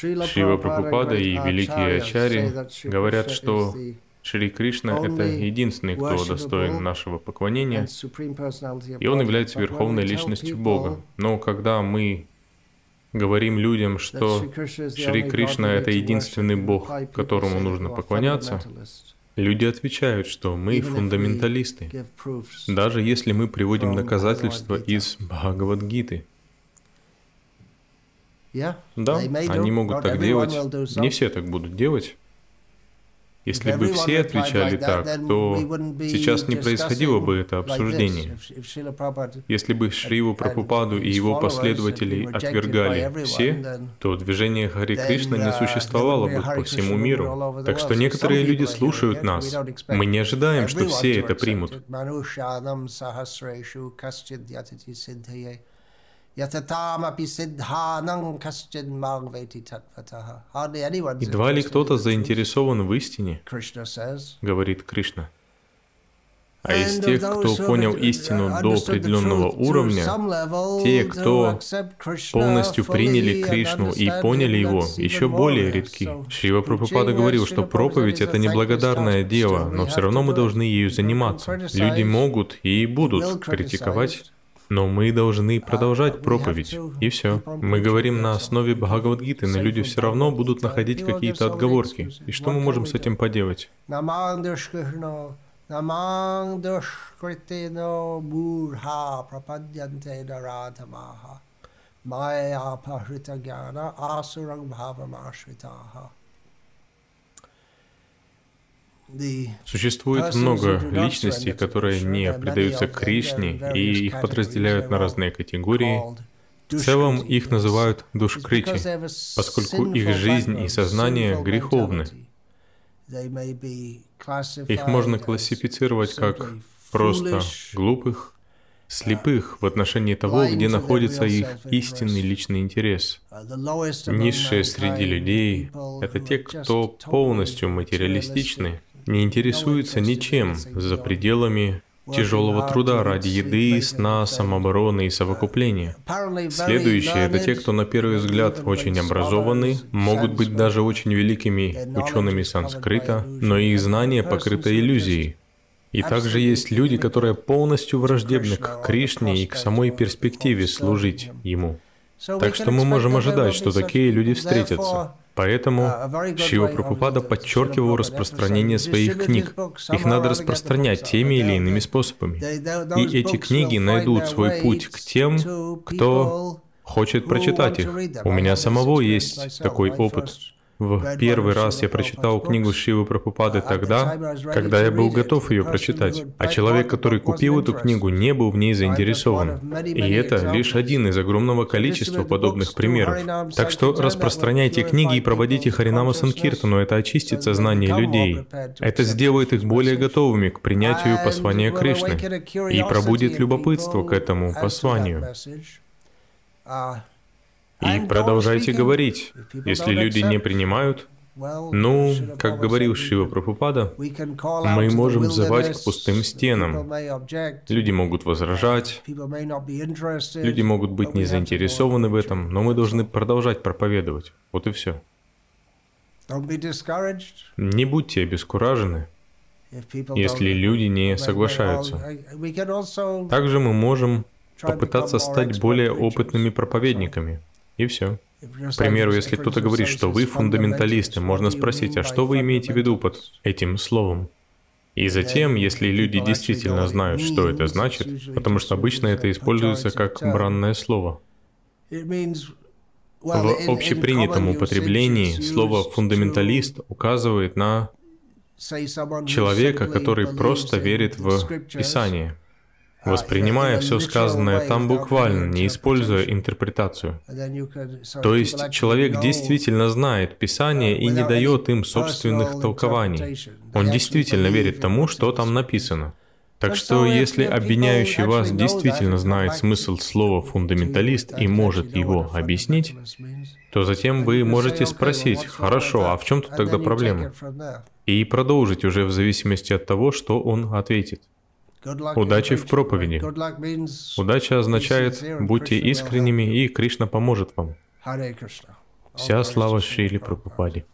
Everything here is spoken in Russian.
Шива Прабхупада и великие ачари говорят, что Шри Кришна — это единственный, кто достоин нашего поклонения, и он является верховной личностью Бога. Но когда мы говорим людям, что Шри Кришна — это единственный Бог, которому нужно поклоняться, люди отвечают, что мы фундаменталисты, даже если мы приводим доказательства из Бхагавадгиты. Да, они могут так делать. Не все так будут делать. Если бы все отвечали так, то сейчас не происходило бы это обсуждение. Если бы Шриву Прабхупаду и его последователей отвергали все, то движение Хари Кришна не существовало бы по всему миру. Так что некоторые люди слушают нас. Мы не ожидаем, что все это примут. Едва ли кто-то заинтересован в истине, говорит Кришна. А из тех, кто понял истину до определенного уровня, те, кто полностью приняли Кришну и поняли его, еще более редки. Шрива Прабхупада говорил, что проповедь — это неблагодарное дело, но все равно мы должны ею заниматься. Люди могут и будут критиковать но мы должны продолжать проповедь, и все. Мы говорим на основе Бхагавадгиты, но люди все равно будут находить какие-то отговорки. И что мы можем с этим поделать? Существует много личностей, которые не предаются Кришне, и их подразделяют на разные категории. В целом их называют душкрити, поскольку их жизнь и сознание греховны. Их можно классифицировать как просто глупых, слепых в отношении того, где находится их истинный личный интерес. Низшие среди людей — это те, кто полностью материалистичны, не интересуются ничем за пределами тяжелого труда ради еды, сна, самообороны и совокупления. Следующие — это те, кто на первый взгляд очень образованы, могут быть даже очень великими учеными санскрита, но их знания покрыты иллюзией. И также есть люди, которые полностью враждебны к Кришне и к самой перспективе служить Ему. Так что мы можем ожидать, что такие люди встретятся. Поэтому Шива Прабхупада подчеркивал распространение своих книг. Их надо распространять теми или иными способами. И эти книги найдут свой путь к тем, кто хочет прочитать их. У меня самого есть такой опыт. В первый раз я прочитал книгу Шивы Прабхупады тогда, когда я был готов ее прочитать, а человек, который купил эту книгу, не был в ней заинтересован. И это лишь один из огромного количества подобных примеров. Так что распространяйте книги и проводите Харинама Санкиртану, это очистит сознание людей. Это сделает их более готовыми к принятию послания Кришны и пробудит любопытство к этому посланию. И продолжайте говорить. Если люди не принимают, ну, как говорил Шива Прабхупада, мы можем взывать к пустым стенам. Люди могут возражать, люди могут быть не заинтересованы в этом, но мы должны продолжать проповедовать. Вот и все. Не будьте обескуражены, если люди не соглашаются. Также мы можем попытаться стать более опытными проповедниками. И все. К примеру, если кто-то говорит, что вы фундаменталисты, можно спросить, а что вы имеете в виду под этим словом? И затем, если люди действительно знают, что это значит, потому что обычно это используется как бранное слово. В общепринятом употреблении слово «фундаменталист» указывает на человека, который просто верит в Писание – воспринимая все сказанное там буквально, не используя интерпретацию. То есть человек действительно знает Писание и не дает им собственных толкований. Он действительно верит тому, что там написано. Так что если обвиняющий вас действительно знает смысл слова «фундаменталист» и может его объяснить, то затем вы можете спросить, хорошо, а в чем тут тогда проблема? И продолжить уже в зависимости от того, что он ответит. Удачи в проповеди. Удача означает «будьте искренними, и Кришна поможет вам». Вся слава Шрили Прабхупаде.